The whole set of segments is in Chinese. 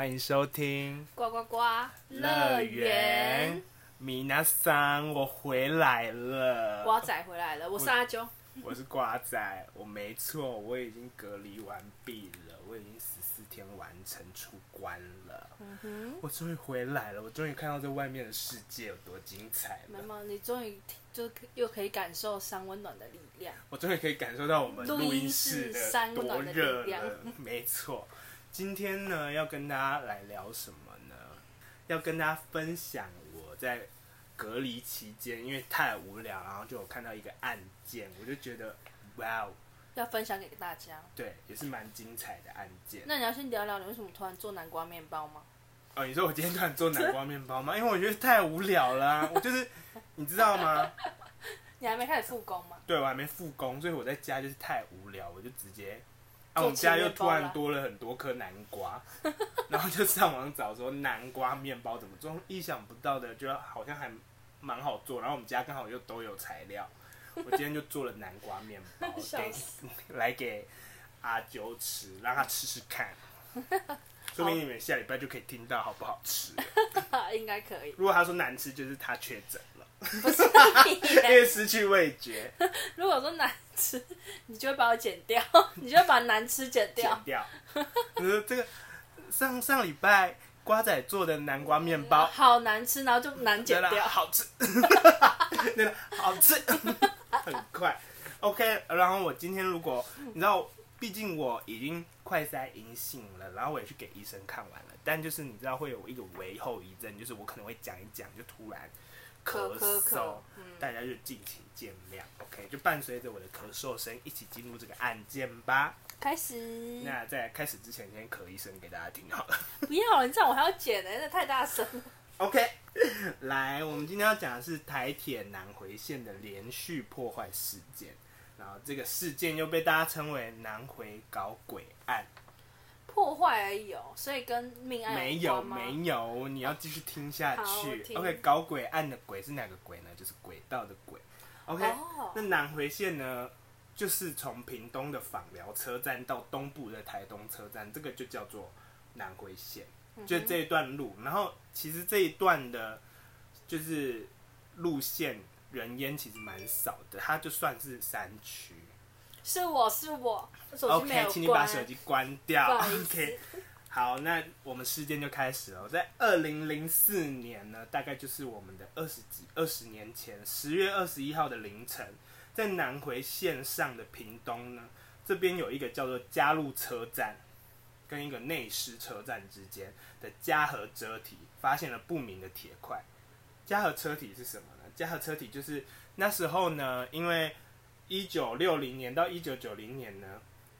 欢迎收听呱呱呱乐园。米娜桑，我回来了。瓜仔回来了，我是阿啾。我是瓜仔，我没错，我已经隔离完毕了，我已经十四天完成出关了。嗯哼，我终于回来了，我终于看到这外面的世界有多精彩了。妈妈，你终于就又可以感受山温暖的力量。我终于可以感受到我们录音室的多热了。没错，今天呢要跟大家来聊什么呢？要跟大家分享我在。隔离期间，因为太无聊，然后就有看到一个案件，我就觉得，哇哦，要分享给大家。对，也是蛮精彩的案件。那你要先聊聊，你为什么突然做南瓜面包吗？哦，你说我今天突然做南瓜面包吗？因为我觉得太无聊了啊，我就是，你知道吗？你还没开始复工吗？对，我还没复工，所以我在家就是太无聊，我就直接。啊，我们家又突然多了很多颗南瓜，然后就上网找说南瓜面包怎么做，意想不到的，就好像还蛮好做。然后我们家刚好又都有材料，我今天就做了南瓜面包 给来给阿啾吃，让他吃吃看，说明你们下礼拜就可以听到好不好吃。应该可以。如果他说难吃，就是他确诊了，不是 因为失去味觉。如果说难吃，你就会把我剪掉，你就会把难吃剪掉。剪掉。呃，这个上上礼拜瓜仔做的南瓜面包好难吃，然后就难剪掉。好吃，那个，好吃，很快。OK，然后我今天如果你知道，毕竟我已经快塞阴性了，然后我也去给医生看完了，但就是你知道会有一个微后遗症，就是我可能会讲一讲就突然。咳嗽，大家就敬请见谅。OK，就伴随着我的咳嗽声一起进入这个案件吧。开始。那在开始之前，先咳一声给大家听好了。不要了，你这样我还要剪呢，那太大声。OK，来，我们今天要讲的是台铁南回线的连续破坏事件，然后这个事件又被大家称为南回搞鬼案。破坏而已哦，所以跟命案没有没有，你要继续听下去。OK，搞鬼案的鬼是哪个鬼呢？就是轨道的轨。OK，、oh. 那南回线呢，就是从屏东的枋寮车站到东部的台东车站，这个就叫做南回线，就这一段路。然后其实这一段的，就是路线人烟其实蛮少的，它就算是山区。是我是我，OK，请你把手机关掉。OK，好，那我们事件就开始了。在二零零四年呢，大概就是我们的二十几二十年前，十月二十一号的凌晨，在南回线上的屏东呢，这边有一个叫做嘉路车站跟一个内狮车站之间的嘉禾车体，发现了不明的铁块。嘉禾车体是什么呢？嘉禾车体就是那时候呢，因为一九六零年到一九九零年呢，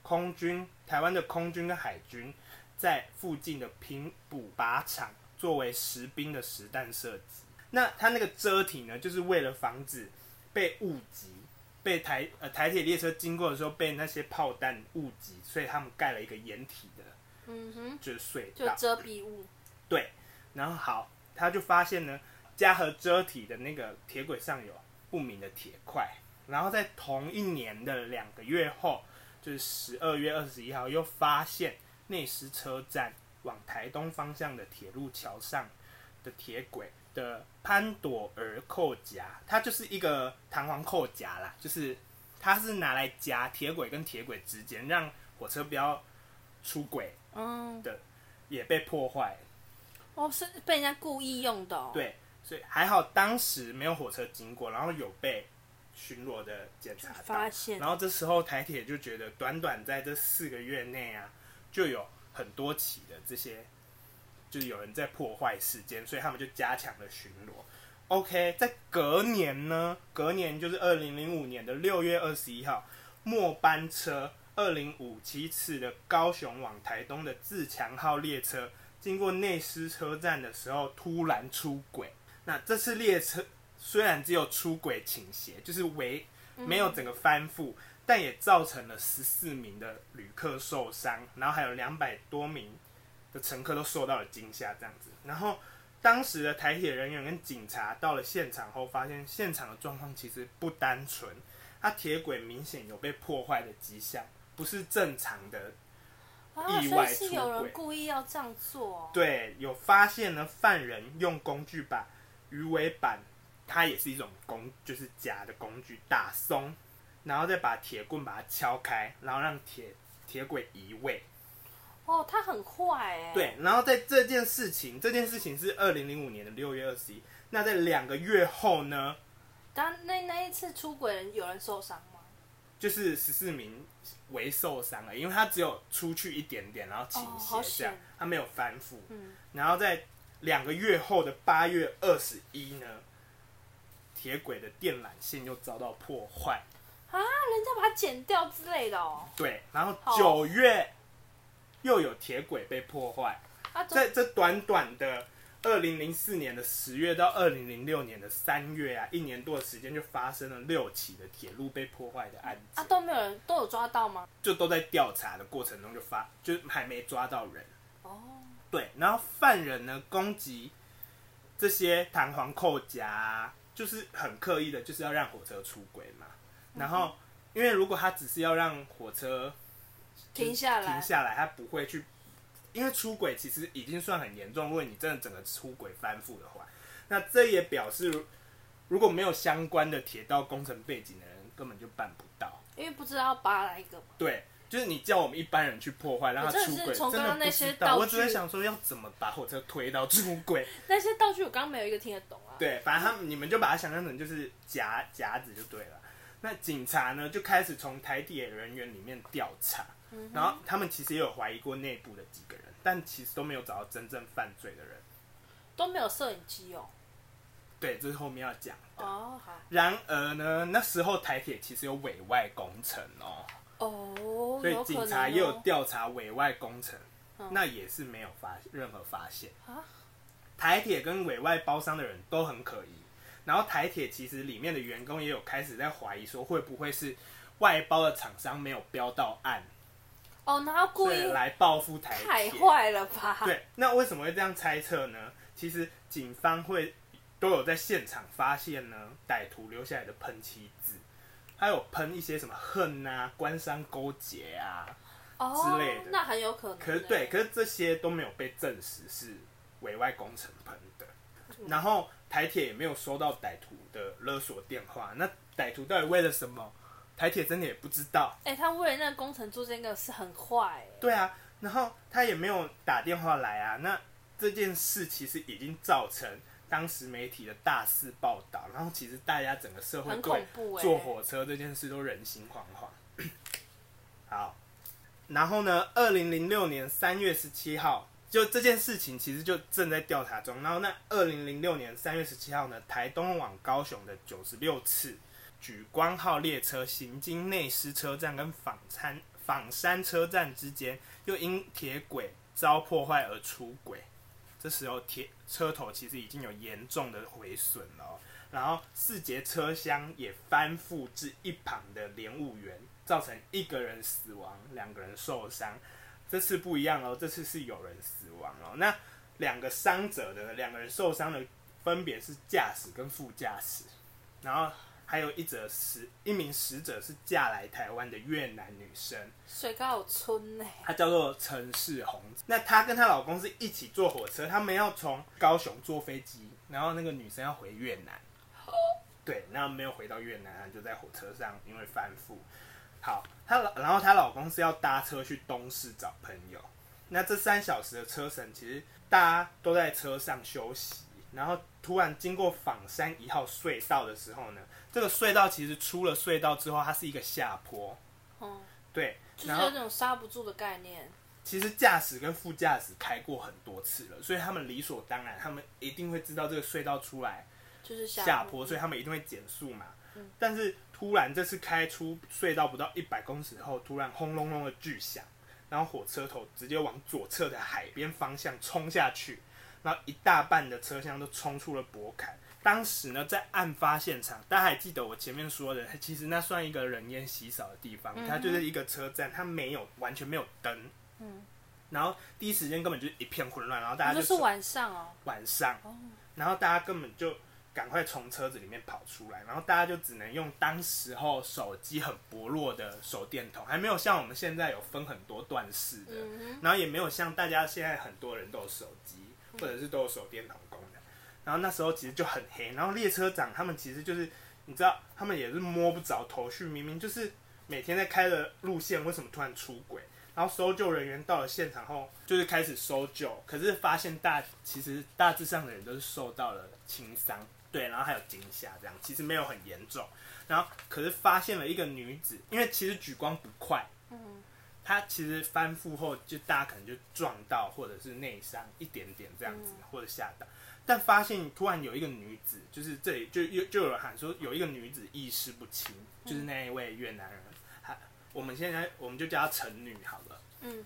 空军台湾的空军跟海军在附近的平补靶场作为实兵的实弹射击。那它那个遮体呢，就是为了防止被误击，被台呃台铁列车经过的时候被那些炮弹误击，所以他们盖了一个掩体的，嗯哼，就是隧道，就遮蔽物。对，然后好，他就发现呢，嘉禾遮体的那个铁轨上有不明的铁块。然后在同一年的两个月后，就是十二月二十一号，又发现内狮车站往台东方向的铁路桥上的铁轨的潘朵儿扣夹，它就是一个弹簧扣夹啦，就是它是拿来夹铁轨跟铁轨之间，让火车不要出轨，嗯的，也被破坏。哦，是被人家故意用的哦。对，所以还好当时没有火车经过，然后有被。巡逻的检查发现，然后这时候台铁就觉得，短短在这四个月内啊，就有很多起的这些，就是有人在破坏事件，所以他们就加强了巡逻。OK，在隔年呢，隔年就是二零零五年的六月二十一号，末班车二零五七次的高雄往台东的自强号列车，经过内斯车站的时候突然出轨。那这次列车。虽然只有出轨倾斜，就是违没有整个翻覆，但也造成了十四名的旅客受伤，然后还有两百多名的乘客都受到了惊吓，这样子。然后当时的台铁人员跟警察到了现场后，发现现场的状况其实不单纯，它铁轨明显有被破坏的迹象，不是正常的意外是有人故意要这样做。对，有发现呢，犯人用工具把鱼尾板，它也是一种工，就是假的工具打松，然后再把铁棍把它敲开，然后让铁铁轨移位。哦，他很快哎。对，然后在这件事情，这件事情是二零零五年的六月二十一。那在两个月后呢？当那那一次出轨人有人受伤吗？就是十四名为受伤了，因为他只有出去一点点，然后倾斜这样，哦、他没有翻覆。嗯。然后在两个月后的八月二十一呢，铁轨的电缆线又遭到破坏。啊！人家把它剪掉之类的哦。对，然后九月又有铁轨被破坏。啊、在这短短的。二零零四年的十月到二零零六年的三月啊，一年多的时间就发生了六起的铁路被破坏的案子啊，都没有人都有抓到吗？就都在调查的过程中就发，就还没抓到人。哦，对，然后犯人呢攻击这些弹簧扣夹啊，就是很刻意的，就是要让火车出轨嘛。然后，因为如果他只是要让火车停下来，停下来，他不会去。因为出轨其实已经算很严重，如果你真的整个出轨翻覆的话，那这也表示如果没有相关的铁道工程背景的人，根本就办不到。因为不知道扒哪一个。对，就是你叫我们一般人去破坏，让他出轨，真的不知道。我只是想说要怎么把火车推到出轨。那些道具我刚刚没有一个听得懂啊。对，反正他们你们就把它想象成就是夹夹子就对了。那警察呢就开始从台铁人员里面调查。然后他们其实也有怀疑过内部的几个人，但其实都没有找到真正犯罪的人，都没有摄影机哦。对，这是后面要讲的。哦，好。然而呢，那时候台铁其实有委外工程哦。哦。所以警察也有调查委外工程，那也是没有发任何发现。台铁跟委外包商的人都很可疑，然后台铁其实里面的员工也有开始在怀疑说，会不会是外包的厂商没有标到案。哦，然后故意来报复台铁，太坏了吧？对，那为什么会这样猜测呢？其实警方会都有在现场发现呢，歹徒留下来的喷漆字，还有喷一些什么恨啊、官商勾结啊、哦、之类的，那很有可能。可是对，可是这些都没有被证实是委外工程喷的，嗯、然后台铁也没有收到歹徒的勒索电话，那歹徒到底为了什么？台铁真的也不知道。哎、欸，他为了那个工程做这个是很坏。对啊，然后他也没有打电话来啊。那这件事其实已经造成当时媒体的大肆报道，然后其实大家整个社会对坐火车这件事都人心惶惶。好，然后呢，二零零六年三月十七号，就这件事情其实就正在调查中。然后那二零零六年三月十七号呢，台东往高雄的九十六次。莒光号列车行经内狮车站跟枋山枋山车站之间，又因铁轨遭破坏而出轨。这时候铁车头其实已经有严重的毁损了，然后四节车厢也翻覆至一旁的连务员，造成一个人死亡，两个人受伤。这次不一样哦，这次是有人死亡哦。那两个伤者的两个人受伤的分别是驾驶跟副驾驶，然后。还有一则死，一名死者是嫁来台湾的越南女生，水高村呢，她叫做陈世红。那她跟她老公是一起坐火车，他们要从高雄坐飞机，然后那个女生要回越南。对，然后没有回到越南，就在火车上因为翻覆。好，她老，然后她老公是要搭车去东市找朋友。那这三小时的车程，其实大家都在车上休息。然后突然经过仿山一号隧道的时候呢，这个隧道其实出了隧道之后，它是一个下坡。嗯，对，就是有那种刹不住的概念。其实驾驶跟副驾驶开过很多次了，所以他们理所当然，他们一定会知道这个隧道出来就是下坡，所以他们一定会减速嘛。嗯。但是突然这次开出隧道不到一百公尺后，突然轰隆隆的巨响，然后火车头直接往左侧的海边方向冲下去。然后一大半的车厢都冲出了博坎。当时呢，在案发现场，大家还记得我前面说的，其实那算一个人烟稀少的地方，它就是一个车站，它没有完全没有灯。嗯。然后第一时间根本就是一片混乱，然后大家就，是晚上哦。晚上。然后大家根本就赶快从车子里面跑出来，然后大家就只能用当时候手机很薄弱的手电筒，还没有像我们现在有分很多段式的，然后也没有像大家现在很多人都有手机，或者是都有手电筒功能。然后那时候其实就很黑，然后列车长他们其实就是，你知道，他们也是摸不着头绪，明明就是每天在开的路线，为什么突然出轨？然后搜救人员到了现场后，就是开始搜救，可是发现大其实大致上的人都是受到了轻伤。对，然后还有惊吓，这样其实没有很严重。然后可是发现了一个女子，因为其实举光不快，嗯，她其实翻覆后就大家可能就撞到或者是内伤一点点这样子，或者吓到。但发现突然有一个女子，就是这里就又就有人喊说有一个女子意识不清，就是那一位越南人，还我们现在我们就叫她陈女好了，嗯，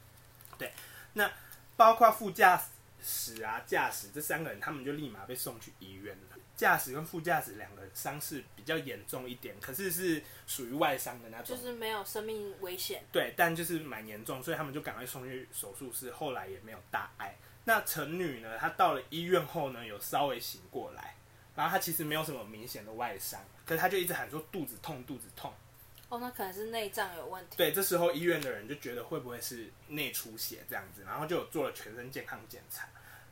对，那包括副驾驶啊、驾驶这三个人，他们就立马被送去医院了。驾驶跟副驾驶两个伤势比较严重一点，可是是属于外伤的那种，就是没有生命危险。对，但就是蛮严重，所以他们就赶快送去手术室，后来也没有大碍。那陈女呢，她到了医院后呢，有稍微醒过来，然后她其实没有什么明显的外伤，可是她就一直喊说肚子痛，肚子痛。哦，那可能是内脏有问题。对，这时候医院的人就觉得会不会是内出血这样子，然后就有做了全身健康检查。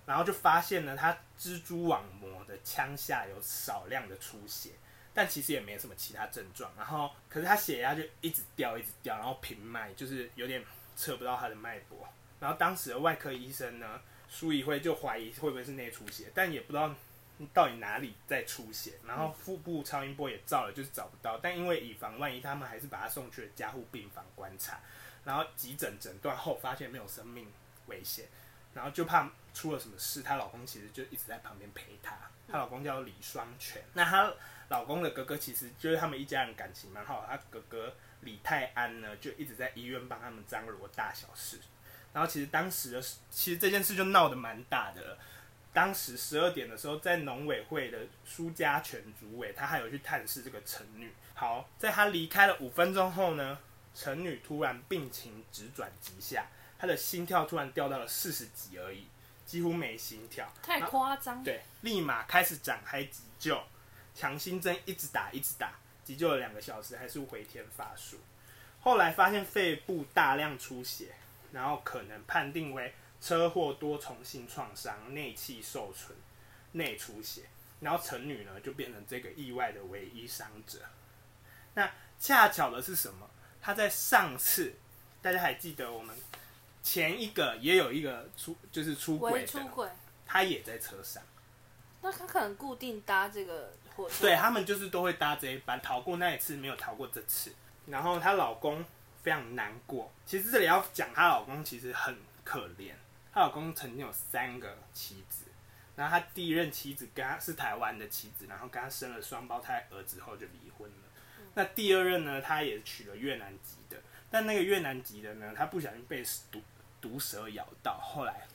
然后就发现呢，他蜘蛛网膜的腔下有少量的出血，但其实也没什么其他症状。然后，可是他血压就一直掉，一直掉，然后平脉就是有点测不到他的脉搏。然后当时的外科医生呢，苏怡辉就怀疑会不会是内出血，但也不知道到底哪里在出血。然后腹部超音波也照了，就是找不到。但因为以防万一，他们还是把他送去了加护病房观察。然后急诊诊断后发现没有生命危险，然后就怕。出了什么事？她老公其实就一直在旁边陪她。她老公叫李双全，那她老公的哥哥其实就是他们一家人感情蛮好。他哥哥李泰安呢，就一直在医院帮他们张罗大小事。然后其实当时的，其实这件事就闹得蛮大的。当时十二点的时候，在农委会的苏家全主委，他还有去探视这个陈女。好，在他离开了五分钟后呢，陈女突然病情直转急下，她的心跳突然掉到了四十几而已。几乎没心跳，太夸张。对，立马开始展开急救，强心针一直打，一直打，急救了两个小时，还是回天乏术。后来发现肺部大量出血，然后可能判定为车祸多重性创伤，内气受损，内出血。然后陈女呢，就变成这个意外的唯一伤者。那恰巧的是什么？她在上次，大家还记得我们。前一个也有一个出，就是出轨出轨，他也在车上。那他可能固定搭这个火车。对，他们就是都会搭这一班，逃过那一次，没有逃过这次。然后她老公非常难过。其实这里要讲她老公其实很可怜。她老公曾经有三个妻子，然后她第一任妻子跟他是台湾的妻子，然后跟他生了双胞胎儿子后就离婚了。嗯。那第二任呢，他也娶了越南籍的，但那个越南籍的呢，他不小心被毒。毒蛇咬到，后来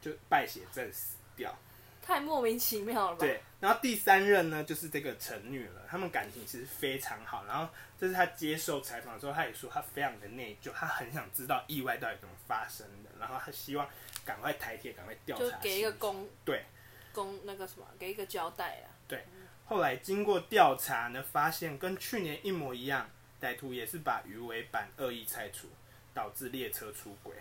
就败血症死掉，太莫名其妙了吧？对，然后第三任呢，就是这个陈女了，他们感情其实非常好。然后这是他接受采访的时候，他也说他非常的内疚，他很想知道意外到底怎么发生的，然后他希望赶快台铁赶快调查，就给一个公对公那个什么，给一个交代啊。对，后来经过调查呢，发现跟去年一模一样，歹徒也是把鱼尾板恶意拆除，导致列车出轨。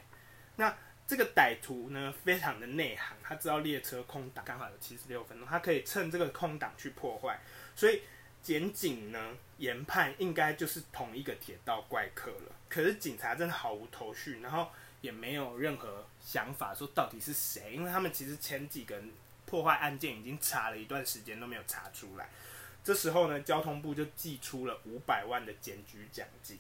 那这个歹徒呢，非常的内行，他知道列车空档刚好有七十六分钟，他可以趁这个空档去破坏，所以检警呢研判应该就是同一个铁道怪客了。可是警察真的毫无头绪，然后也没有任何想法说到底是谁，因为他们其实前几个破坏案件已经查了一段时间都没有查出来。这时候呢，交通部就寄出了五百万的检举奖金，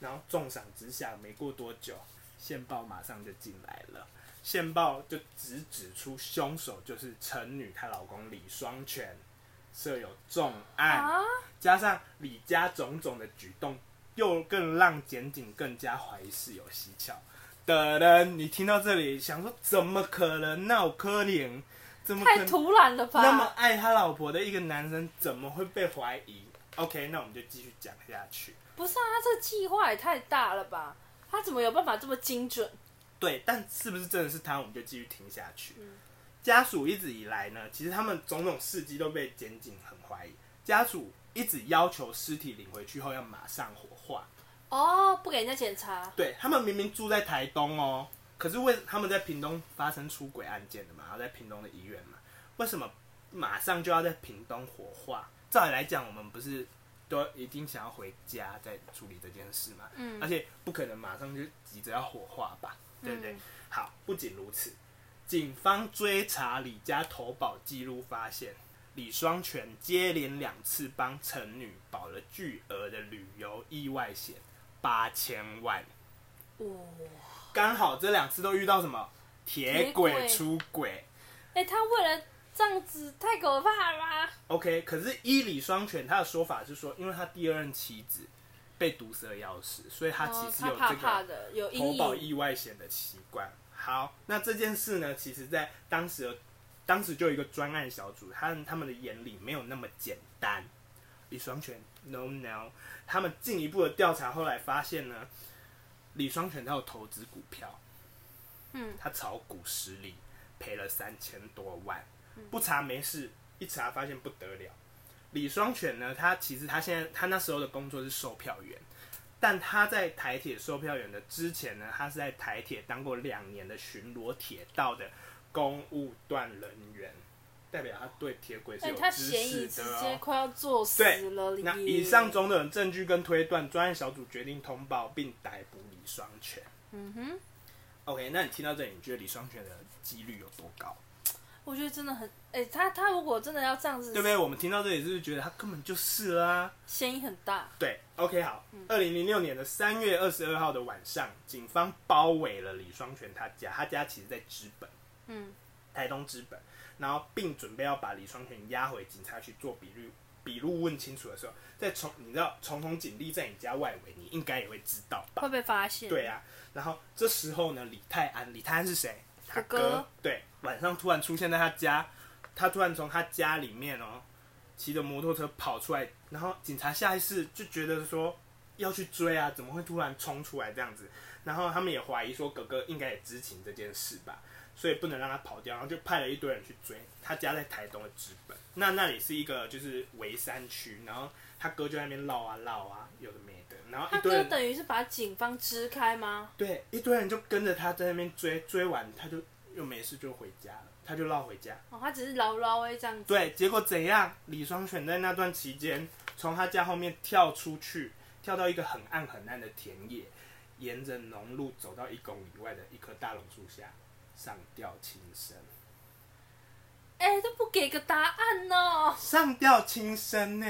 然后重赏之下，没过多久。线报马上就进来了，线报就直指出凶手就是陈女，她老公李双全设有重案，啊、加上李家种种的举动，又更让检警更加怀疑事有蹊跷。的人，你听到这里想说，怎么可能？那我柯林怎么太突然了吧？那么爱他老婆的一个男生，怎么会被怀疑？OK，那我们就继续讲下去。不是啊，他这个计划也太大了吧？他怎么有办法这么精准？对，但是不是真的是他？我们就继续听下去。嗯、家属一直以来呢，其实他们种种事迹都被检警很怀疑。家属一直要求尸体领回去后要马上火化。哦，不给人家检查。对，他们明明住在台东哦，可是为他们在屏东发生出轨案件的嘛，然后在屏东的医院嘛，为什么马上就要在屏东火化？照理来讲，我们不是都一定想要回家再处理这件事嘛？嗯，而且不可能马上就急着要火化吧？对不对？嗯、好，不仅如此。警方追查李家投保记录，发现李双全接连两次帮陈女保了巨额的旅游意外险八千万。哇！刚好这两次都遇到什么铁轨出轨？哎、欸，他为了这样子太可怕了吧？OK，可是依李双全他的说法是说，因为他第二任妻子被毒蛇咬死，所以他其实有这个投保意外险的习惯。好，那这件事呢，其实，在当时，当时就有一个专案小组，他他们的眼里没有那么简单。李双全，no no，他们进一步的调查，后来发现呢，李双全他有投资股票，嗯，他炒股失利，赔了三千多万，不查没事，一查发现不得了。李双全呢，他其实他现在他那时候的工作是售票员。但他在台铁售票员的之前呢，他是在台铁当过两年的巡逻铁道的公务段人员，代表他对铁轨是有知识的哦。他嫌疑直接快要作死了。那以上种种证据跟推断，专案小组决定通报并逮捕李双全。嗯哼。OK，那你听到这里，你觉得李双全的几率有多高？我觉得真的很，哎、欸，他他如果真的要这样子，对不对？我们听到这里是不是觉得他根本就是啊？嫌疑很大。对，OK，好。二零零六年的三月二十二号的晚上，警方包围了李双全他家，他家其实在资本，嗯，台东资本，然后并准备要把李双全押回警察局做笔录笔录问清楚的时候，在重你知道重重警力在你家外围，你应该也会知道吧？会被发现。对啊，然后这时候呢，李泰安，李泰安是谁？他哥，哥。对。晚上突然出现在他家，他突然从他家里面哦，骑着摩托车跑出来，然后警察下意识就觉得说要去追啊，怎么会突然冲出来这样子？然后他们也怀疑说哥哥应该也知情这件事吧，所以不能让他跑掉，然后就派了一堆人去追。他家在台东的直本，那那里是一个就是围山区，然后他哥就在那边绕啊绕啊，有的。然后一堆人他哥等于是把警方支开吗？对，一堆人就跟着他在那边追，追完他就。又没事就回家了，他就绕回家。哦，他只是绕绕哎这样子。对，结果怎样？李双全在那段期间，从他家后面跳出去，跳到一个很暗很暗的田野，沿着农路走到一公里外的一棵大榕树下，上吊轻生。哎、欸，都不给个答案哦。上吊轻生呢？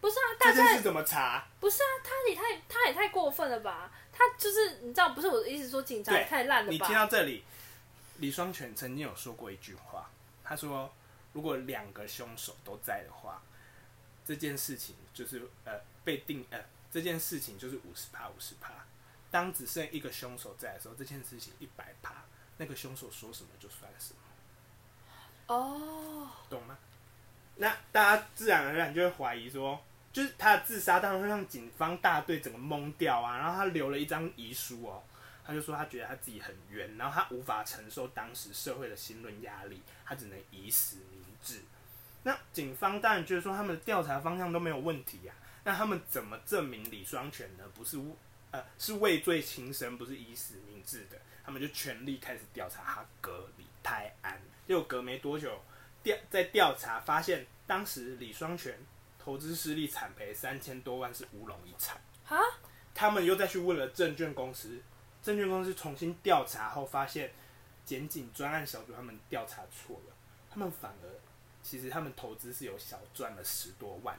不是啊，大家是怎么查？不是啊，他也太他也太过分了吧？他就是你知道，不是我的意思，说警察也太烂了吧？你听到这里。李双全曾经有说过一句话，他说：“如果两个凶手都在的话，这件事情就是呃被定呃这件事情就是五十趴五十趴。当只剩一个凶手在的时候，这件事情一百趴，那个凶手说什么就算什么。”哦，懂吗？那大家自然而然就会怀疑说，就是他的自杀当然会让警方大队整个懵掉啊。然后他留了一张遗书哦。他就说他觉得他自己很冤，然后他无法承受当时社会的新论压力，他只能以死明志。那警方当然觉得说他们的调查方向都没有问题呀、啊，那他们怎么证明李双全呢？不是呃是畏罪轻生，不是以死明志的？他们就全力开始调查他哥李泰安。结果隔没多久，调在调查发现，当时李双全投资失利，惨赔三千多万，是乌龙一场。哈？他们又再去问了证券公司。证券公司重新调查后发现，检警专案小组他们调查错了，他们反而其实他们投资是有小赚了十多万。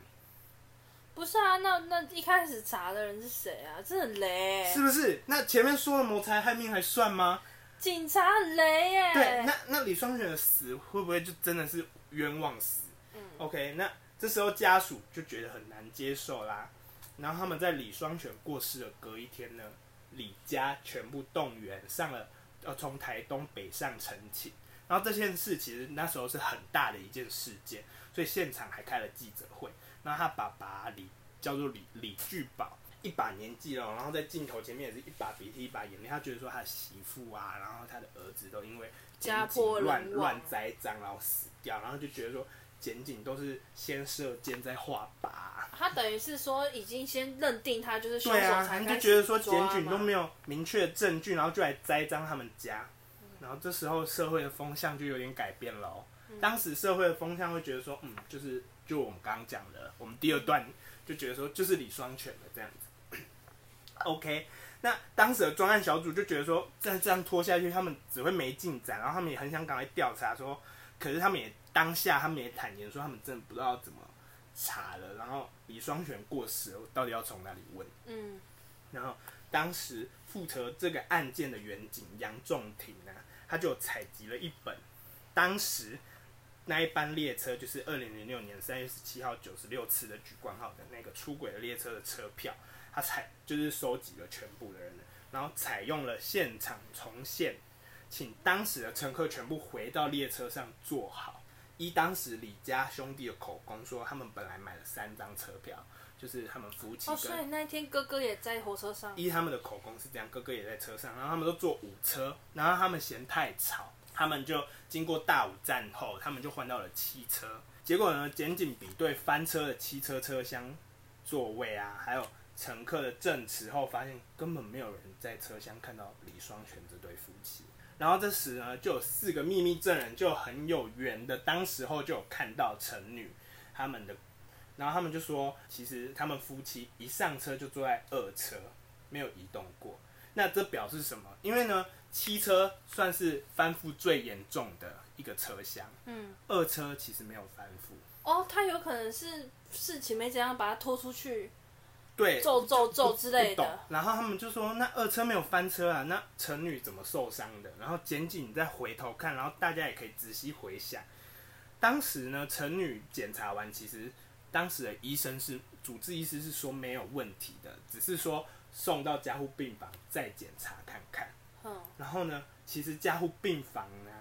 不是啊，那那一开始查的人是谁啊？这很雷、欸。是不是？那前面说的谋财害命还算吗？警察很雷耶、欸。对，那那李双全的死会不会就真的是冤枉死？嗯。OK，那这时候家属就觉得很难接受啦。然后他们在李双全过世的隔一天呢，李家全部动员上了，呃，从台东北上陈情，然后这件事其实那时候是很大的一件事件，所以现场还开了记者会。然后他爸爸李叫做李李聚宝，一把年纪了，然后在镜头前面也是一把鼻涕一把眼泪。他觉得说他的媳妇啊，然后他的儿子都因为家破乱乱栽赃，然后死掉，然后就觉得说检警都是先射箭再画靶。他等于是说已经先认定他就是凶手，对啊，他就觉得说检警都没有明确的证据，然后就来栽赃他们家。然后这时候社会的风向就有点改变了哦。嗯、当时社会的风向会觉得说，嗯，就是就我们刚刚讲的，我们第二段就觉得说，就是李双全的这样子。OK，那当时的专案小组就觉得说，再这样拖下去，他们只会没进展，然后他们也很想赶快调查说，可是他们也当下他们也坦言说，他们真的不知道怎么查了。然后李双全过世了，到底要从哪里问？嗯，然后当时负责这个案件的员警杨仲庭呢，他就采集了一本，当时那一班列车就是二零零六年三月十七号九十六次的莒光号的那个出轨的列车的车票，他采就是收集了全部的人，然后采用了现场重现，请当时的乘客全部回到列车上坐好。依当时李家兄弟的口供说，他们本来买了三张车票。就是他们夫妻。哦，所以那一天哥哥也在火车上。依他们的口供是这样，哥哥也在车上，然后他们都坐五车，然后他们嫌太吵，他们就经过大武站后，他们就换到了七车。结果呢，检警比对翻车的七车车厢座位啊，还有乘客的证词后，发现根本没有人在车厢看到李双全这对夫妻。然后这时呢，就有四个秘密证人，就很有缘的，当时候就有看到陈女他们的。然后他们就说，其实他们夫妻一上车就坐在二车，没有移动过。那这表示什么？因为呢，七车算是翻覆最严重的一个车厢，嗯，二车其实没有翻覆。哦，他有可能是事情没怎样，把他拖出去，对，揍揍揍之类的。然后他们就说，那二车没有翻车啊，那陈女怎么受伤的？然后检警再回头看，然后大家也可以仔细回想，当时呢，陈女检查完其实。当时的医生是主治医师，是说没有问题的，只是说送到加护病房再检查看看。嗯。然后呢，其实加护病房呢，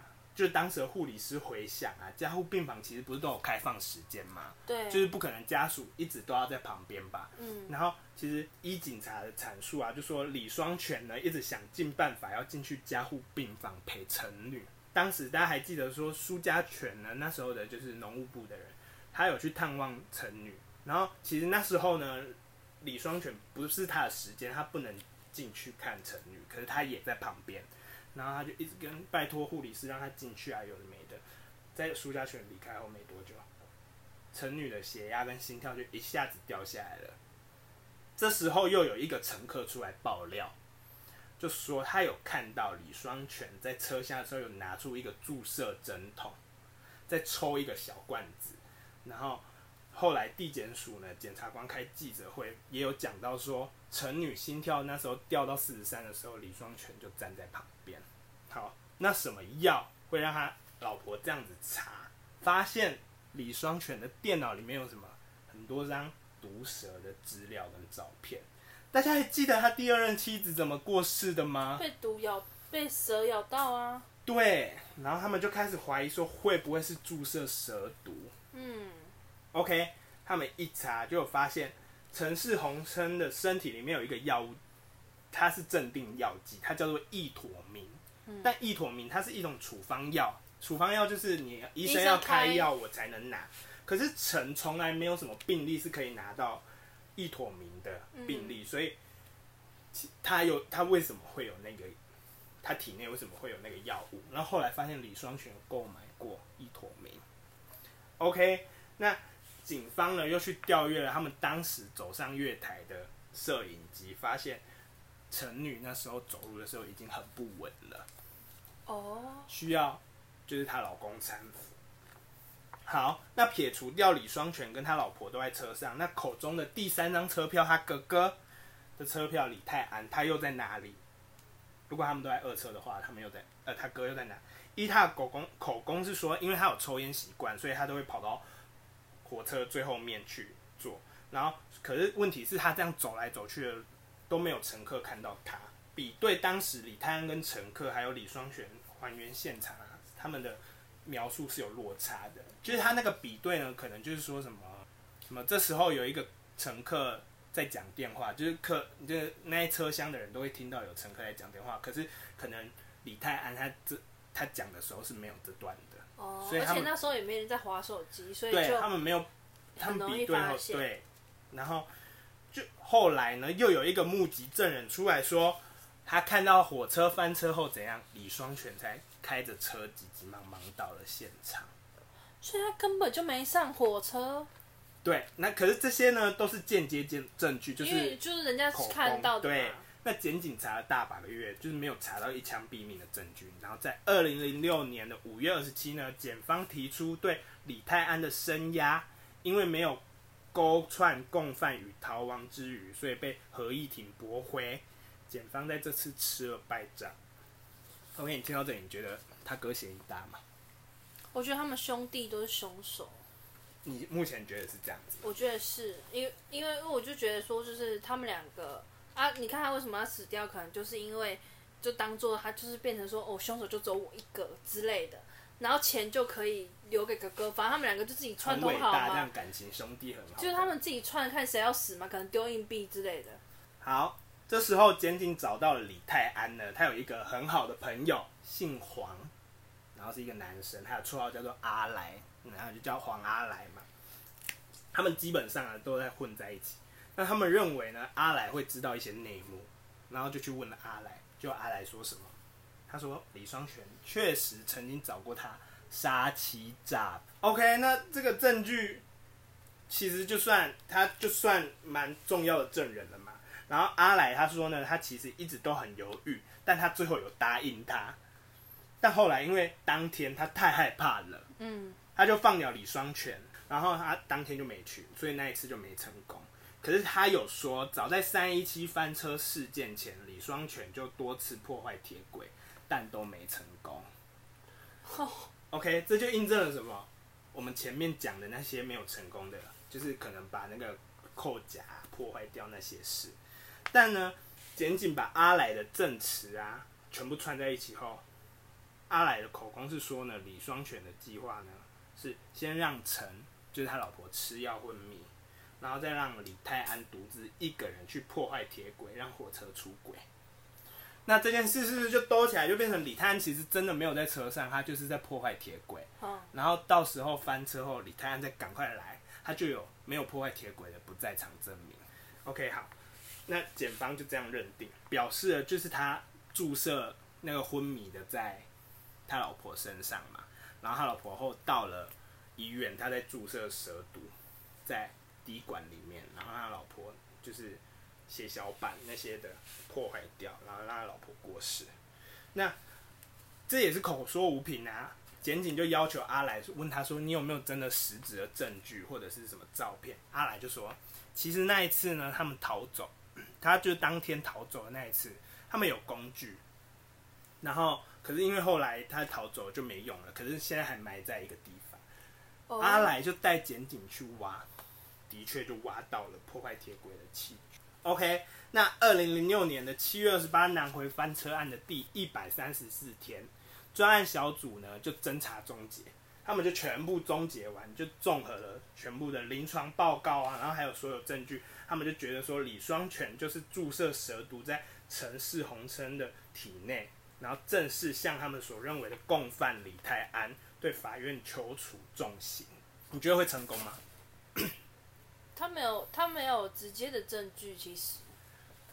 就是当时的护理师回想啊，加护病房其实不是都有开放时间吗？对。就是不可能家属一直都要在旁边吧？嗯。然后其实依警察的阐述啊，就说李双全呢一直想尽办法要进去加护病房陪陈女。当时大家还记得说苏家全呢，那时候的就是农务部的人。他有去探望陈女，然后其实那时候呢，李双全不是他的时间，他不能进去看陈女，可是他也在旁边，然后他就一直跟拜托护理师让他进去啊，有的没的。在苏家全离开后没多久，陈女的血压跟心跳就一下子掉下来了。这时候又有一个乘客出来爆料，就说他有看到李双全在车厢的时候有拿出一个注射针筒，在抽一个小罐子。然后后来地检署呢，检察官开记者会也有讲到说，陈女心跳那时候掉到四十三的时候，李双全就站在旁边。好，那什么药会让他老婆这样子查？发现李双全的电脑里面有什么？很多张毒蛇的资料跟照片。大家还记得他第二任妻子怎么过世的吗？被毒咬，被蛇咬到啊。对，然后他们就开始怀疑说，会不会是注射蛇毒？嗯，OK，他们一查就有发现陈氏红琛的身体里面有一个药物，它是镇定药剂，它叫做异妥明。嗯、但异妥明它是一种处方药，处方药就是你医生要开药我才能拿。可是陈从来没有什么病例是可以拿到异妥明的病例，嗯、所以他有他为什么会有那个？他体内为什么会有那个药物？然后后来发现李双全购买过异妥明。OK，那警方呢又去调阅了他们当时走上月台的摄影机，发现陈女那时候走路的时候已经很不稳了。哦，需要就是她老公搀扶。好，那撇除掉李双全跟他老婆都在车上，那口中的第三张车票，他哥哥的车票李泰安，他又在哪里？如果他们都在二车的话，他们又在呃，他哥又在哪？依他的口供，口供是说，因为他有抽烟习惯，所以他都会跑到火车最后面去坐。然后，可是问题是，他这样走来走去的都没有乘客看到他。比对当时李泰安跟乘客还有李双全还原现场啊，他们的描述是有落差的。就是他那个比对呢，可能就是说什么什么，这时候有一个乘客在讲电话，就是客，就是那一车厢的人都会听到有乘客在讲电话。可是可能李泰安他这他讲的时候是没有这段的，哦，所以而且那时候也没人在划手机，所以就对他们没有，他们比对后对，然后就后来呢，又有一个目击证人出来说，他看到火车翻车后怎样，李双全才开着车急急忙忙到了现场，所以他根本就没上火车。对，那可是这些呢，都是间接证证据，就是就是人家看到的。对，那检警查了大把个月，就是没有查到一枪毙命的证据。然后在二零零六年的五月二十七呢，检方提出对李泰安的声押，因为没有勾串共犯与逃亡之余，所以被合议庭驳回。检方在这次吃了败仗。OK，你听到这里，你觉得他哥嫌疑大吗？我觉得他们兄弟都是凶手。你目前觉得是这样子？我觉得是因为，因为我就觉得说，就是他们两个啊，你看他为什么要死掉？可能就是因为就当做他就是变成说，哦，凶手就只有我一个之类的，然后钱就可以留给哥哥，反正他们两个就自己串通好嘛。这样感情兄弟很好。就是他们自己串，看谁要死嘛，可能丢硬币之类的。好，这时候监警找到了李泰安呢，他有一个很好的朋友，姓黄，然后是一个男生，他的绰号叫做阿来。然后就叫黄阿来嘛，他们基本上啊都在混在一起。那他们认为呢，阿来会知道一些内幕，然后就去问了阿来。就阿来说什么？他说李双全确实曾经找过他杀妻诈。OK，那这个证据其实就算他就算蛮重要的证人了嘛。然后阿来他说呢，他其实一直都很犹豫，但他最后有答应他。但后来因为当天他太害怕了，嗯。他就放了李双全，然后他当天就没去，所以那一次就没成功。可是他有说，早在三一七翻车事件前，李双全就多次破坏铁轨，但都没成功。Oh. OK，这就印证了什么？我们前面讲的那些没有成功的，就是可能把那个扣夹破坏掉那些事。但呢，检警把阿来的证词啊全部串在一起后，阿来的口供是说呢，李双全的计划呢。是先让陈，就是他老婆吃药昏迷，然后再让李泰安独自一个人去破坏铁轨，让火车出轨。那这件事是不是就兜起来，就变成李泰安其实真的没有在车上，他就是在破坏铁轨。然后到时候翻车后，李泰安再赶快来，他就有没有破坏铁轨的不在场证明。OK，好，那检方就这样认定，表示了就是他注射那个昏迷的在他老婆身上嘛。然后他老婆后到了医院，他在注射蛇毒在滴管里面，然后他老婆就是血小板那些的破坏掉，然后让他老婆过世。那这也是口说无凭啊！检警就要求阿来问他说：“你有没有真的实质的证据或者是什么照片？”阿来就说：“其实那一次呢，他们逃走，他就当天逃走的那一次，他们有工具，然后。”可是因为后来他逃走就没用了，可是现在还埋在一个地方。阿来就带检警去挖，的确就挖到了破坏铁轨的器具。OK，那二零零六年的七月二十八南回翻车案的第一百三十四天，专案小组呢就侦查终结，他们就全部终结完，就综合了全部的临床报告啊，然后还有所有证据，他们就觉得说李双全就是注射蛇毒在陈氏红琛的体内。然后正式向他们所认为的共犯李泰安对法院求处重刑，你觉得会成功吗？他没有，他没有直接的证据，其实。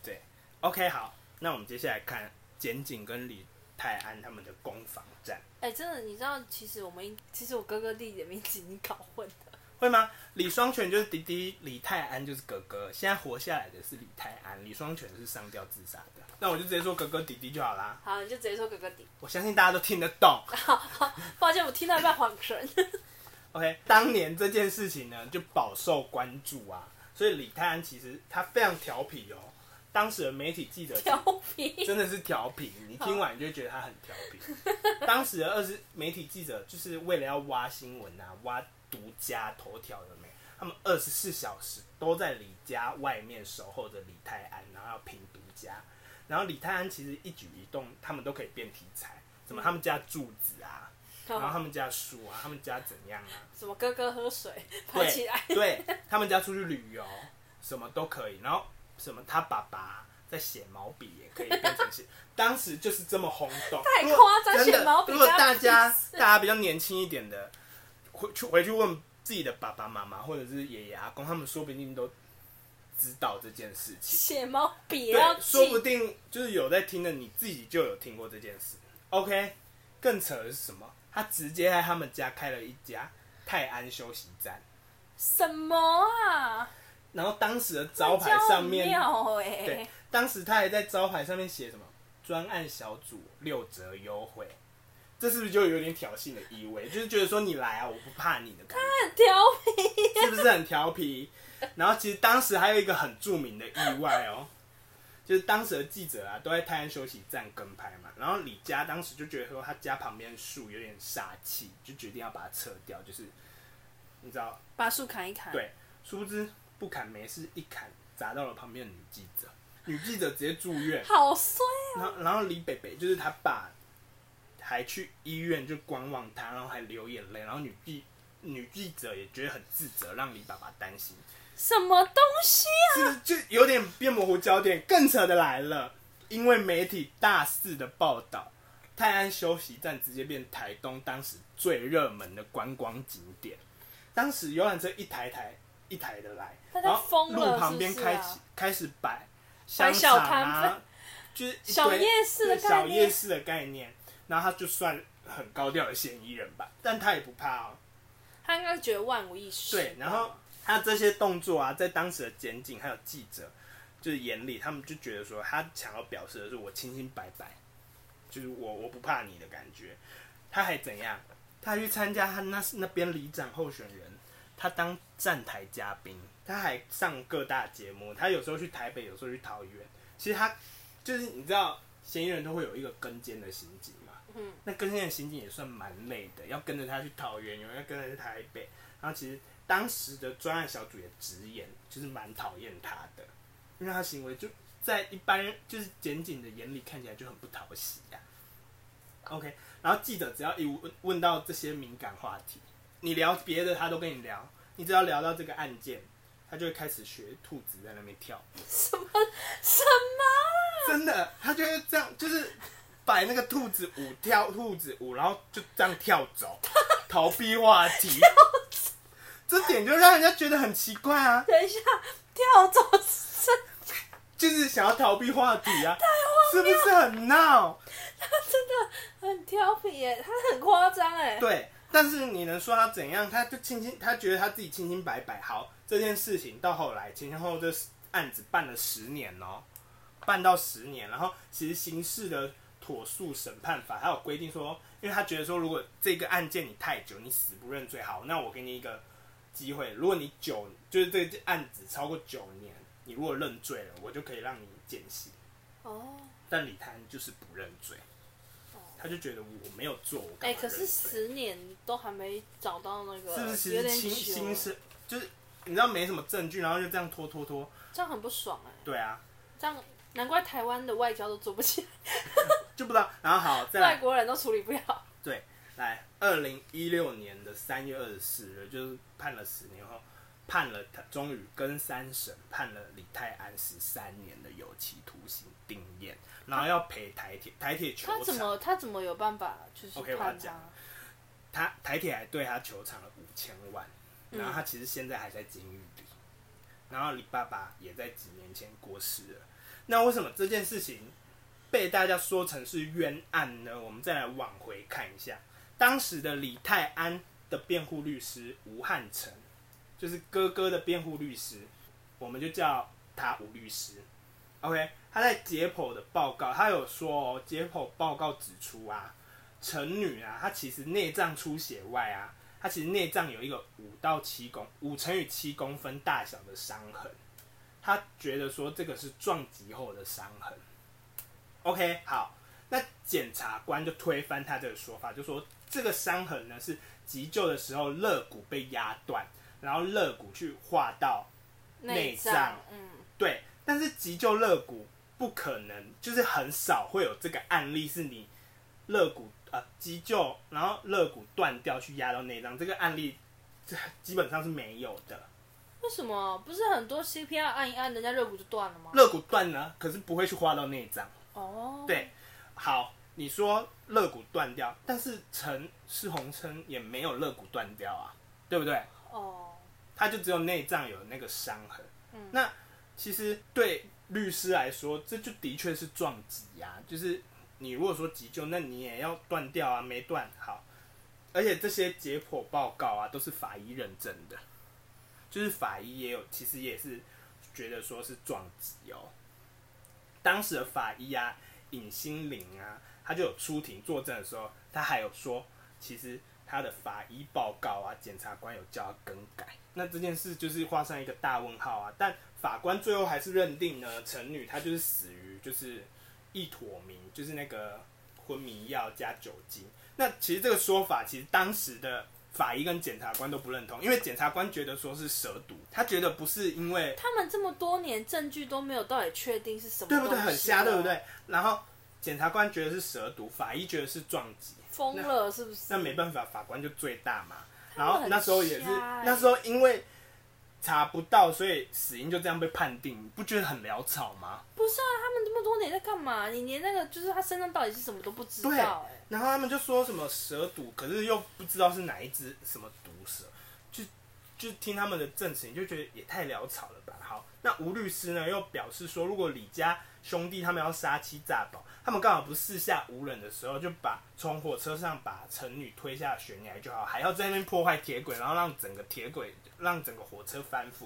对，OK，好，那我们接下来看检警跟李泰安他们的攻防战。哎、欸，真的，你知道，其实我们，其实我哥哥弟弟的名字你搞混了。会吗？李双全就是弟弟，李泰安就是哥哥。现在活下来的是李泰安，李双全是上吊自杀的。那我就直接说哥哥弟弟就好啦。好，你就直接说哥哥弟。我相信大家都听得懂。好，好，抱歉，我听到一半恍神。OK，当年这件事情呢，就饱受关注啊。所以李泰安其实他非常调皮哦。当时的媒体记者调皮，真的是调皮。你听完你就觉得他很调皮。当时的二十媒体记者就是为了要挖新闻啊，挖。独家头条的没？他们二十四小时都在李家外面守候着李泰安，然后要拼独家。然后李泰安其实一举一动，他们都可以变题材。什么他们家柱子啊，然后他们家书啊，他们家怎样啊？什么哥哥喝水，拍起来。对，对他们家出去旅游，什么都可以，然后什么他爸爸在写毛笔也可以变成写，当时就是这么轰动，太夸张，写毛笔。如果大家大家比较年轻一点的，回去回去问自己的爸爸妈妈或者是爷爷阿公，他们说不定都知道这件事情。写毛笔，对，说不定就是有在听的，你自己就有听过这件事。OK，更扯的是什么？他直接在他们家开了一家泰安休息站。什么啊？然后当时的招牌上面，对，当时他还在招牌上面写什么“专案小组六折优惠”，这是不是就有点挑衅的意味？就是觉得说你来啊，我不怕你的感觉。他很调皮，是不是很调皮？然后其实当时还有一个很著名的意外哦，就是当时的记者啊都在泰安休息站跟拍嘛，然后李家当时就觉得说他家旁边树有点煞气，就决定要把它撤掉，就是你知道，把树砍一砍。对，殊不知。不砍没事，一砍砸到了旁边的女记者，女记者直接住院，好衰啊！然后，然后李北北就是他爸，还去医院就观望他，然后还流眼泪，然后女记女记者也觉得很自责，让李爸爸担心。什么东西啊？是就有点变模糊焦点。更扯的来了，因为媒体大肆的报道，泰安休息站直接变台东当时最热门的观光景点。当时游览车一台台。一台的来，然后路旁边开始开始摆香肠啊，就是小夜市的小夜市的概念，然后他就算很高调的嫌疑人吧，但他也不怕哦，他应该是觉得万无一失。对，然后他这些动作啊，在当时的检警还有记者就是眼里，他们就觉得说他想要表示的是我清清白白，就是我我不怕你的感觉。他还怎样？他还去参加他那那边里长候选人。他当站台嘉宾，他还上各大节目。他有时候去台北，有时候去桃园。其实他就是你知道，嫌疑人都会有一个跟监的刑警嘛。嗯。那跟监的刑警也算蛮累的，要跟着他去桃园，有人要跟着去台北。然后其实当时的专案小组也直言，就是蛮讨厌他的，因为他行为就在一般人就是检警的眼里看起来就很不讨喜呀。OK，然后记者只要一问问到这些敏感话题。你聊别的，他都跟你聊。你只要聊到这个案件，他就会开始学兔子在那边跳。什么什么？真的，他就会这样，就是摆那个兔子舞，跳兔子舞，然后就这样跳走，逃避话题。这点就让人家觉得很奇怪啊！等一下，跳走是？就是想要逃避话题啊！是不是很闹？他真的很调皮耶，他很夸张哎。对。但是你能说他怎样？他就清清，他觉得他自己清清白白。好，这件事情到后来前前后后这案子办了十年哦，办到十年。然后其实刑事的妥诉审判法还有规定说，因为他觉得说，如果这个案件你太久，你死不认罪，好，那我给你一个机会，如果你九就是这个案子超过九年，你如果认罪了，我就可以让你减刑。哦。但李泰安就是不认罪。他就觉得我没有做，哎、欸，可是十年都还没找到那个，是不是其实新新是就是你知道没什么证据，然后就这样拖拖拖，这样很不爽哎、欸。对啊，这样难怪台湾的外交都做不起来，就不知道。然后好，再来外国人都处理不了。对，来二零一六年的三月二十四日，就是判了十年后，判了他终于跟三审判了李泰安十三年的有期徒刑定谳。然后要赔台铁，台铁球场。他怎么他怎么有办法就是 OK，我要讲，他台铁还对他球场了五千万，然后他其实现在还在监狱里，然后李爸爸也在几年前过世了。那为什么这件事情被大家说成是冤案呢？我们再来往回看一下，当时的李泰安的辩护律师吴汉成，就是哥哥的辩护律师，我们就叫他吴律师。OK。他在解剖的报告，他有说哦，解剖报告指出啊，陈女啊，她其实内脏出血外啊，她其实内脏有一个五到七公五乘以七公分大小的伤痕，他觉得说这个是撞击后的伤痕。OK，好，那检察官就推翻他这个说法，就说这个伤痕呢是急救的时候肋骨被压断，然后肋骨去划到内脏，嗯，对，但是急救肋骨。不可能，就是很少会有这个案例，是你肋骨啊急救，然后肋骨断掉去压到内脏，这个案例这基本上是没有的。为什么？不是很多 CPR 按一按，人家肋骨就断了吗？肋骨断了，可是不会去划到内脏。哦。对，好，你说肋骨断掉，但是陈氏红琛也没有肋骨断掉啊，对不对？哦。他就只有内脏有那个伤痕。嗯。那其实对律师来说，这就的确是撞击啊，就是你如果说急救，那你也要断掉啊，没断好。而且这些解剖报告啊，都是法医认证的，就是法医也有，其实也是觉得说是撞击哦。当时的法医啊，尹心凌啊，他就有出庭作证的时候，他还有说，其实他的法医报告啊，检察官有叫他更改，那这件事就是画上一个大问号啊。但法官最后还是认定呢，陈女她就是死于就是一妥明，就是那个昏迷药加酒精。那其实这个说法，其实当时的法医跟检察官都不认同，因为检察官觉得说是蛇毒，他觉得不是因为他们这么多年证据都没有到底确定是什么，对不对？很瞎，对不对？然后检察官觉得是蛇毒，法医觉得是撞击，疯了是不是？那没办法，法官就最大嘛。然后那时候也是，那时候因为。查不到，所以死因就这样被判定，你不觉得很潦草吗？不是啊，他们这么多年在干嘛？你连那个就是他身上到底是什么都不知道、欸。对，然后他们就说什么蛇毒，可是又不知道是哪一只什么毒蛇，就就听他们的证词，你就觉得也太潦草了吧？好，那吴律师呢又表示说，如果李家兄弟他们要杀妻诈保，他们刚好不是四下无人的时候，就把从火车上把陈女推下悬崖就好，还要在那边破坏铁轨，然后让整个铁轨。让整个火车翻覆，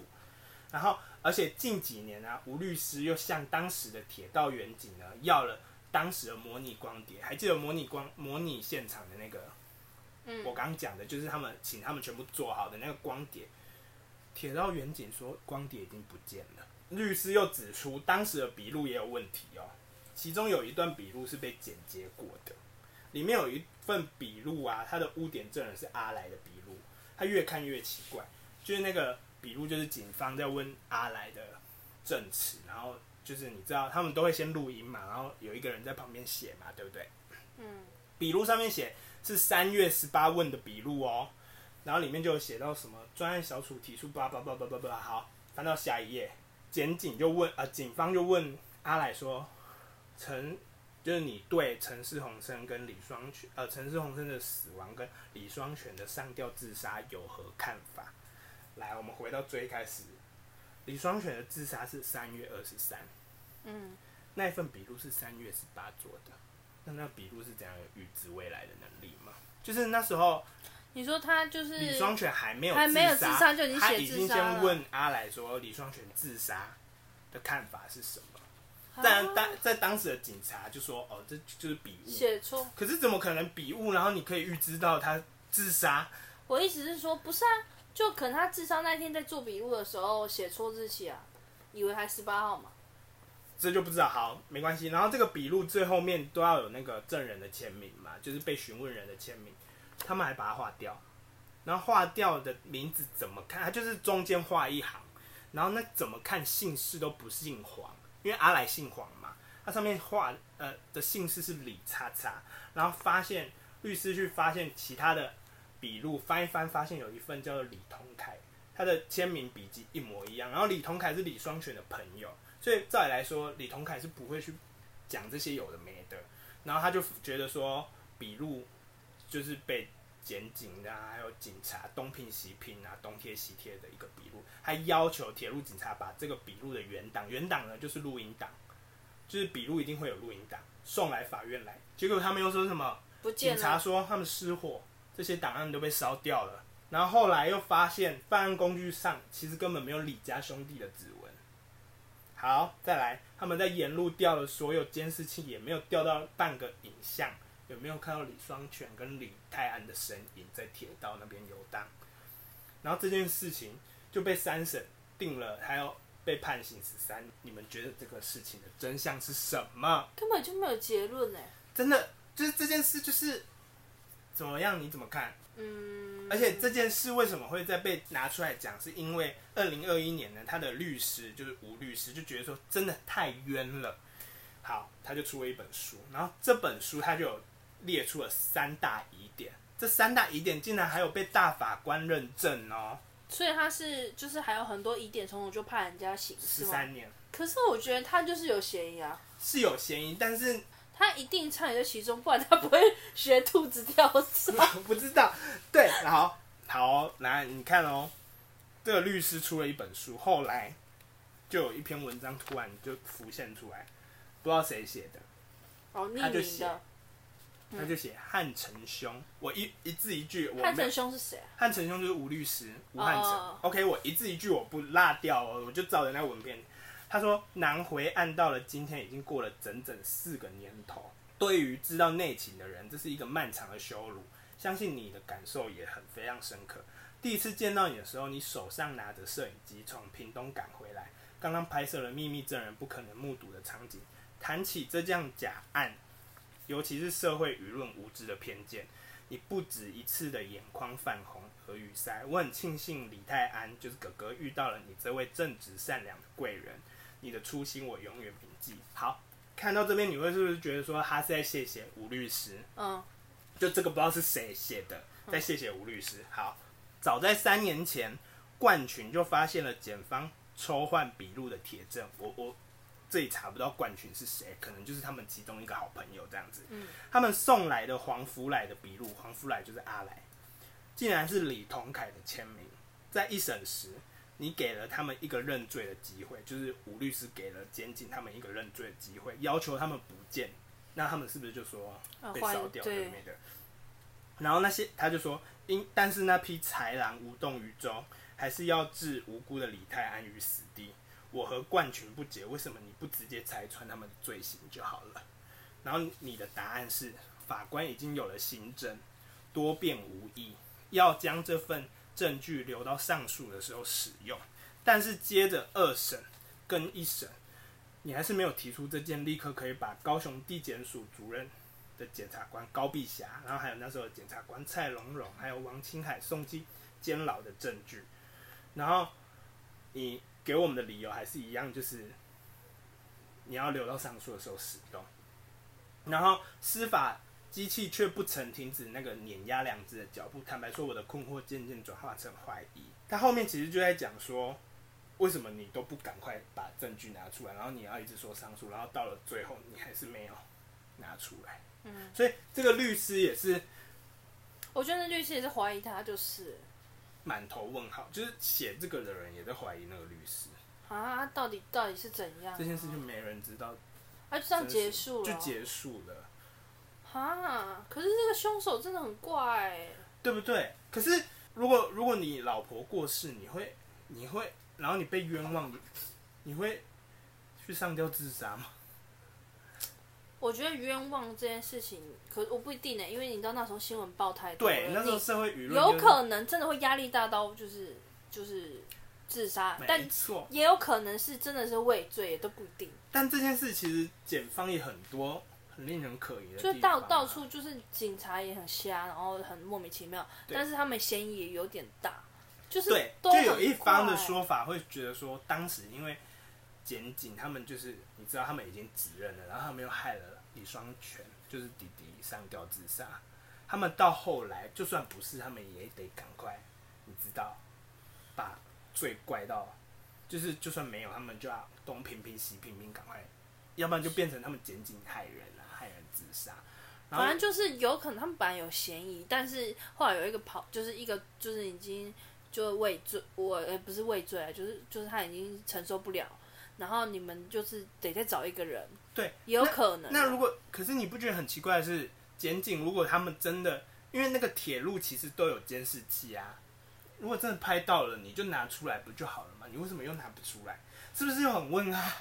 然后而且近几年呢、啊，吴律师又向当时的铁道远景呢要了当时的模拟光碟，还记得模拟光模拟现场的那个，嗯，我刚讲的就是他们请他们全部做好的那个光碟，铁道远景说光碟已经不见了，律师又指出当时的笔录也有问题哦，其中有一段笔录是被剪接过的，里面有一份笔录啊，他的污点证人是阿来的笔录，他越看越奇怪。就是那个笔录，就是警方在问阿来的证词，然后就是你知道他们都会先录音嘛，然后有一个人在旁边写嘛，对不对？嗯。笔录上面写是三月十八问的笔录哦，然后里面就有写到什么专案小组提出叭叭叭叭叭叭，好，翻到下一页，检警就问啊、呃，警方就问阿来说，陈就是你对陈世宏生跟李双全呃陈世宏生的死亡跟李双全的上吊自杀有何看法？来，我们回到最开始，李双全的自杀是三月二十三，嗯，那一份笔录是三月十八做的，那那笔录是怎样有预知未来的能力吗？就是那时候，你说他就是李双全还没有还没有自杀就已经写自杀了，他已经先问阿来说李双全自杀的看法是什么？但当在当时的警察就说哦，这就是笔误写错，可是怎么可能笔误？然后你可以预知到他自杀？我意思是说，不是啊。就可能他自杀那天在做笔录的时候写错日期啊，以为还十八号嘛，这就不知道。好，没关系。然后这个笔录最后面都要有那个证人的签名嘛，就是被询问人的签名，他们还把它划掉。然后划掉的名字怎么看？他就是中间画一行，然后那怎么看姓氏都不姓黄，因为阿来姓黄嘛，他上面画呃的姓氏是李叉叉，然后发现律师去发现其他的。笔录翻一翻，发现有一份叫做李同凯，他的签名笔迹一模一样。然后李同凯是李双全的朋友，所以照理来说，李同凯是不会去讲这些有的没的。然后他就觉得说，笔录就是被检警、啊，还有警察东拼西拼啊，东贴西贴的一个笔录，还要求铁路警察把这个笔录的原档，原档呢就是录音档，就是笔录一定会有录音档，送来法院来。结果他们又说什么？警察说他们失火。这些档案都被烧掉了，然后后来又发现办案工具上其实根本没有李家兄弟的指纹。好，再来，他们在沿路调了所有监视器，也没有调到半个影像，有没有看到李双全跟李泰安的身影在铁道那边游荡？然后这件事情就被三审定了，还要被判刑十三。你们觉得这个事情的真相是什么？根本就没有结论呢。真的，就是这件事就是。怎么样？你怎么看？嗯，而且这件事为什么会再被拿出来讲？是因为二零二一年呢，他的律师就是吴律师就觉得说真的太冤了，好，他就出了一本书，然后这本书他就有列出了三大疑点，这三大疑点竟然还有被大法官认证哦，所以他是就是还有很多疑点从我，就怕人家刑事。十三年。可是我觉得他就是有嫌疑啊。是有嫌疑，但是他一定参与在其中，不然他不会学兔子跳我 不知道。对，好，好，来你看哦，这个律师出了一本书，后来就有一篇文章突然就浮现出来，不知道谁写的。哦，匿名的。他就写，汉承兄，我一一字一句我。汉承兄是谁？汉承兄就是吴律师，吴汉成。Oh. OK，我一字一句我不落掉哦，我就照着那文片。他说：“南回案到了今天，已经过了整整四个年头。对于知道内情的人，这是一个漫长的羞辱。相信你的感受也很非常深刻。第一次见到你的时候，你手上拿着摄影机从屏东赶回来，刚刚拍摄了秘密证人不可能目睹的场景。谈起这样假案，尤其是社会舆论无知的偏见，你不止一次的眼眶泛红，和语塞。我很庆幸李泰安就是哥哥遇到了你这位正直善良的贵人。”你的初心我永远铭记。好，看到这边你会是不是觉得说他是在谢谢吴律师？嗯，就这个不知道是谁写的，在谢谢吴律师。好，早在三年前，冠群就发现了检方抽换笔录的铁证。我我这里查不到冠群是谁，可能就是他们其中一个好朋友这样子。嗯，他们送来的黄福来的笔录，黄福来就是阿来，竟然是李同凯的签名。在一审时。你给了他们一个认罪的机会，就是吴律师给了监禁他们一个认罪的机会，要求他们不见，那他们是不是就说被烧掉了没的？然后那些他就说，因但是那批豺狼无动于衷，还是要置无辜的李泰安于死地。我和冠群不解，为什么你不直接拆穿他们的罪行就好了？然后你的答案是，法官已经有了心证，多辩无益，要将这份。证据留到上诉的时候使用，但是接着二审跟一审，你还是没有提出这件立刻可以把高雄地检署主任的检察官高碧霞，然后还有那时候检察官蔡龙荣，还有王清海送进监牢的证据，然后你给我们的理由还是一样，就是你要留到上诉的时候使用，然后司法。机器却不曾停止那个碾压良知的脚步。坦白说，我的困惑渐渐转化成怀疑。他后面其实就在讲说，为什么你都不赶快把证据拿出来，然后你要一直说上诉，然后到了最后你还是没有拿出来。嗯，所以这个律师也是，我觉得那律师也是怀疑他，就是满头问号，就是写这个的人也在怀疑那个律师啊，到底到底是怎样？这件事情没人知道，啊，就这样结束了，就结束了。啊！可是这个凶手真的很怪，对不对？可是如果如果你老婆过世，你会你会，然后你被冤枉，你会去上吊自杀吗？我觉得冤枉这件事情，可我不一定呢，因为你知道那时候新闻报太多，对，那时候社会舆论有可能真的会压力大到就是就是自杀，但也有可能是真的是畏罪，也都不一定。但这件事其实检方也很多。很令人可疑的，就到到处就是警察也很瞎，然后很莫名其妙，但是他们嫌疑也有点大，就是对，就有一方的说法会觉得说，当时因为检警他们就是你知道他们已经指认了，然后他们又害了李双全，就是弟弟上吊自杀，他们到后来就算不是，他们也得赶快，你知道，把罪怪到，就是就算没有，他们就要东拼拼西拼拼，赶快，要不然就变成他们检警害人了。害人自杀，反正就是有可能他们本来有嫌疑，但是后来有一个跑，就是一个就是已经就畏罪，我呃不是畏罪啊，就是就是他已经承受不了，然后你们就是得再找一个人，对，也有可能啊。那，那如果可是你不觉得很奇怪的是，检警如果他们真的，因为那个铁路其实都有监视器啊，如果真的拍到了，你就拿出来不就好了吗？你为什么又拿不出来？是不是又很问啊？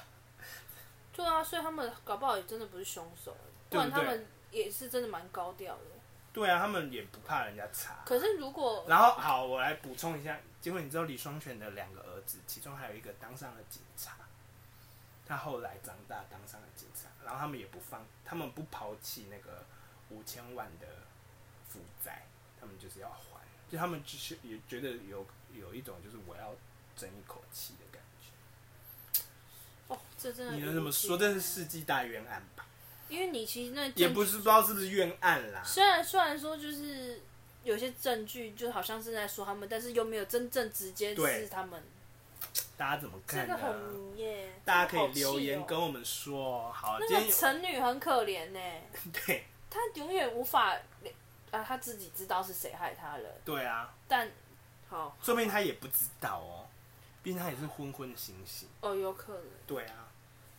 对啊，所以他们搞不好也真的不是凶手。不然他们也是真的蛮高调的。对啊，他们也不怕人家查。可是如果……然后好，我来补充一下，结果你知道李双全的两个儿子，其中还有一个当上了警察，他后来长大当上了警察，然后他们也不放，他们不抛弃那个五千万的负债，他们就是要还，就他们就是也觉得有有一种就是我要争一口气的感觉。哦，这真的，你能这么说？这是世纪大冤案吧？因为你其实那也不是不知道是不是冤案啦。虽然虽然说就是有些证据，就好像是在说他们，但是又没有真正直接是他们。大家怎么看呢？这个很耶，大家可以留言跟我们说。好，那个成女很可怜呢。对。她永远无法啊，她自己知道是谁害她了。对啊。但好，说不定她也不知道哦，毕竟她也是昏昏的醒醒。哦，有可能。对啊。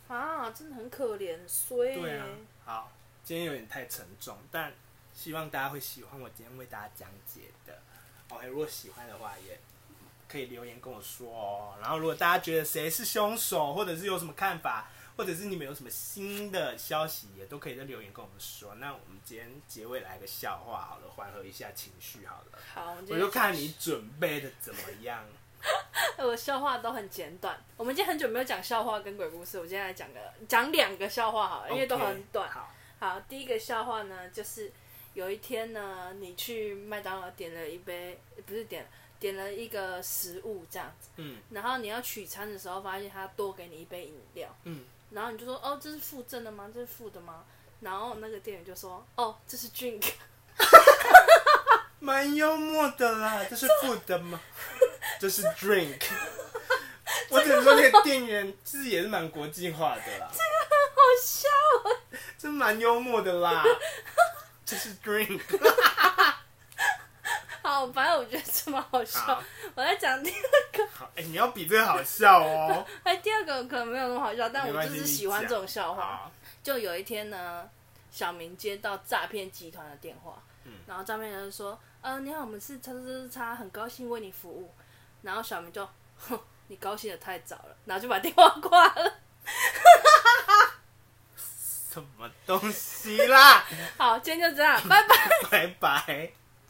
啊，真的很可怜，衰。对啊。好，今天有点太沉重，但希望大家会喜欢我今天为大家讲解的。OK，如果喜欢的话也。可以留言跟我说哦，然后如果大家觉得谁是凶手，或者是有什么看法，或者是你们有什么新的消息，也都可以在留言跟我们说。那我们今天结尾来个笑话好了，缓和一下情绪好了。好，我就看你准备的怎么样。我笑话都很简短。我们今天很久没有讲笑话跟鬼故事，我今天来讲个讲两个笑话好了，因为都很短。Okay, 好，好，第一个笑话呢，就是有一天呢，你去麦当劳点了一杯，不是点。点了一个食物这样子，嗯，然后你要取餐的时候，发现他多给你一杯饮料，嗯，然后你就说，哦，这是附赠的吗？这是附的吗？然后那个店员就说，哦，这是 drink，蛮幽默的啦，这是附的吗？这是 drink，我只能说那个店员其实也是蛮国际化的啦，这个很好笑啊，这蛮幽默的啦，这是 drink。好，反正我觉得这么好笑。好我在讲第二个。好，哎、欸，你要比这个好笑哦。哎，第二个可能没有那么好笑，但我就是喜欢这种笑话。就有一天呢，小明接到诈骗集团的电话，嗯、然后诈骗人就说：“呃，你好，我们是叉叉叉叉，很高兴为你服务。”然后小明就：“哼，你高兴的太早了。”然后就把电话挂了。什么东西啦？好，今天就这样，拜拜，拜拜。